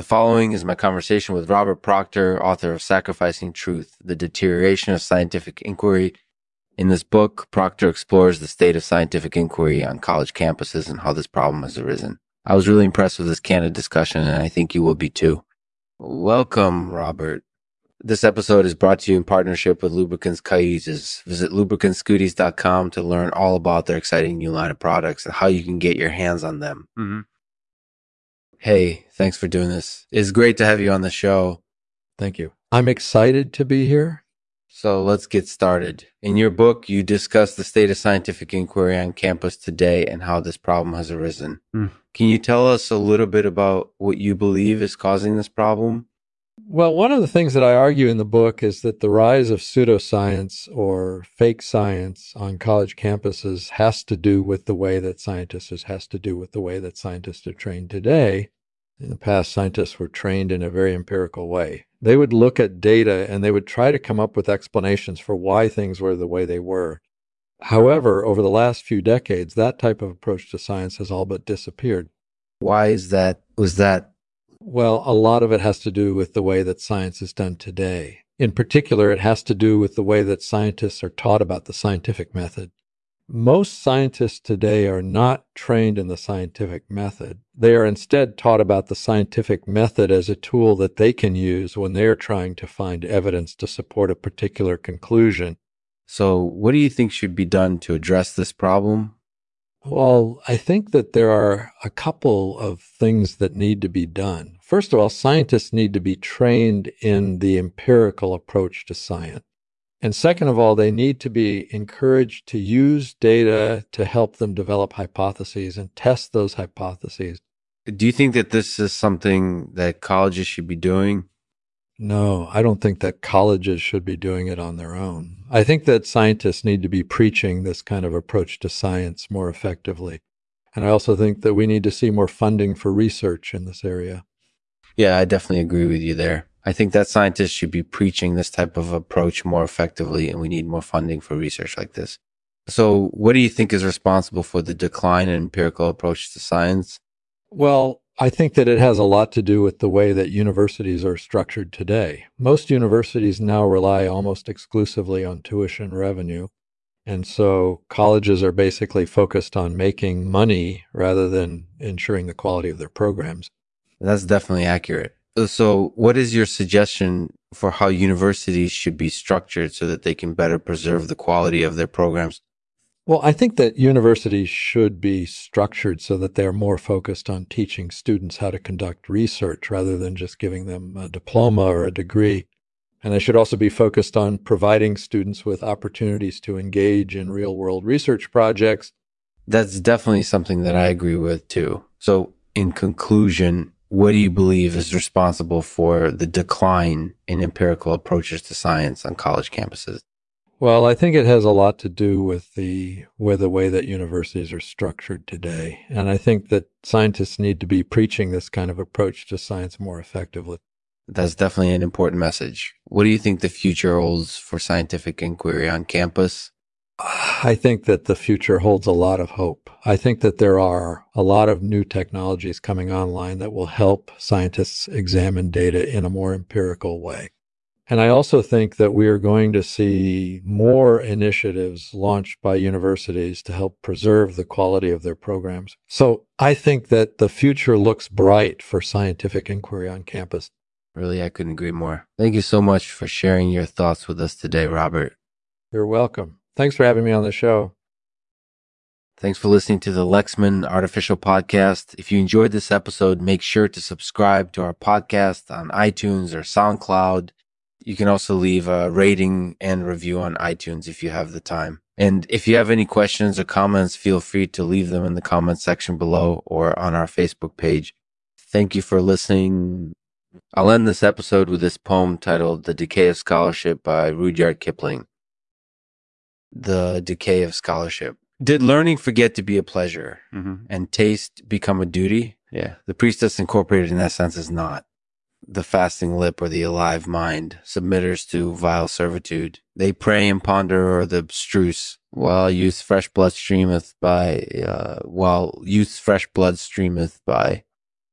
The following is my conversation with Robert Proctor, author of Sacrificing Truth The Deterioration of Scientific Inquiry. In this book, Proctor explores the state of scientific inquiry on college campuses and how this problem has arisen. I was really impressed with this candid discussion, and I think you will be too. Welcome, Robert. This episode is brought to you in partnership with Lubricants Cayuses. Visit lubricantscooties.com to learn all about their exciting new line of products and how you can get your hands on them. Mm-hmm. Hey, thanks for doing this. It's great to have you on the show. Thank you. I'm excited to be here. So let's get started. In your book, you discuss the state of scientific inquiry on campus today and how this problem has arisen. Mm. Can you tell us a little bit about what you believe is causing this problem? Well, one of the things that I argue in the book is that the rise of pseudoscience or fake science on college campuses has to do with the way that scientists has to do with the way that scientists are trained today. In the past, scientists were trained in a very empirical way. They would look at data and they would try to come up with explanations for why things were the way they were. However, over the last few decades, that type of approach to science has all but disappeared. Why is that? Was that well, a lot of it has to do with the way that science is done today. In particular, it has to do with the way that scientists are taught about the scientific method. Most scientists today are not trained in the scientific method. They are instead taught about the scientific method as a tool that they can use when they are trying to find evidence to support a particular conclusion. So, what do you think should be done to address this problem? Well, I think that there are a couple of things that need to be done. First of all, scientists need to be trained in the empirical approach to science. And second of all, they need to be encouraged to use data to help them develop hypotheses and test those hypotheses. Do you think that this is something that colleges should be doing? No, I don't think that colleges should be doing it on their own. I think that scientists need to be preaching this kind of approach to science more effectively. And I also think that we need to see more funding for research in this area. Yeah, I definitely agree with you there. I think that scientists should be preaching this type of approach more effectively, and we need more funding for research like this. So, what do you think is responsible for the decline in empirical approach to science? Well, I think that it has a lot to do with the way that universities are structured today. Most universities now rely almost exclusively on tuition revenue. And so colleges are basically focused on making money rather than ensuring the quality of their programs. That's definitely accurate. Uh, so, what is your suggestion for how universities should be structured so that they can better preserve the quality of their programs? Well, I think that universities should be structured so that they're more focused on teaching students how to conduct research rather than just giving them a diploma or a degree. And they should also be focused on providing students with opportunities to engage in real world research projects. That's definitely something that I agree with too. So, in conclusion, what do you believe is responsible for the decline in empirical approaches to science on college campuses? Well, I think it has a lot to do with the with the way that universities are structured today. And I think that scientists need to be preaching this kind of approach to science more effectively. That's definitely an important message. What do you think the future holds for scientific inquiry on campus? I think that the future holds a lot of hope. I think that there are a lot of new technologies coming online that will help scientists examine data in a more empirical way. And I also think that we are going to see more initiatives launched by universities to help preserve the quality of their programs. So I think that the future looks bright for scientific inquiry on campus. Really, I couldn't agree more. Thank you so much for sharing your thoughts with us today, Robert. You're welcome. Thanks for having me on the show. Thanks for listening to the Lexman Artificial Podcast. If you enjoyed this episode, make sure to subscribe to our podcast on iTunes or SoundCloud. You can also leave a rating and review on iTunes if you have the time. And if you have any questions or comments, feel free to leave them in the comment section below or on our Facebook page. Thank you for listening. I'll end this episode with this poem titled The Decay of Scholarship by Rudyard Kipling. The Decay of Scholarship. Did learning forget to be a pleasure Mm-hmm. and taste become a duty? Yeah. The priestess incorporated in that sense is not. The fasting lip or the alive mind, submitters to vile servitude. They pray and ponder o'er the abstruse, while youth's fresh blood streameth by, uh, while youth's fresh blood streameth by.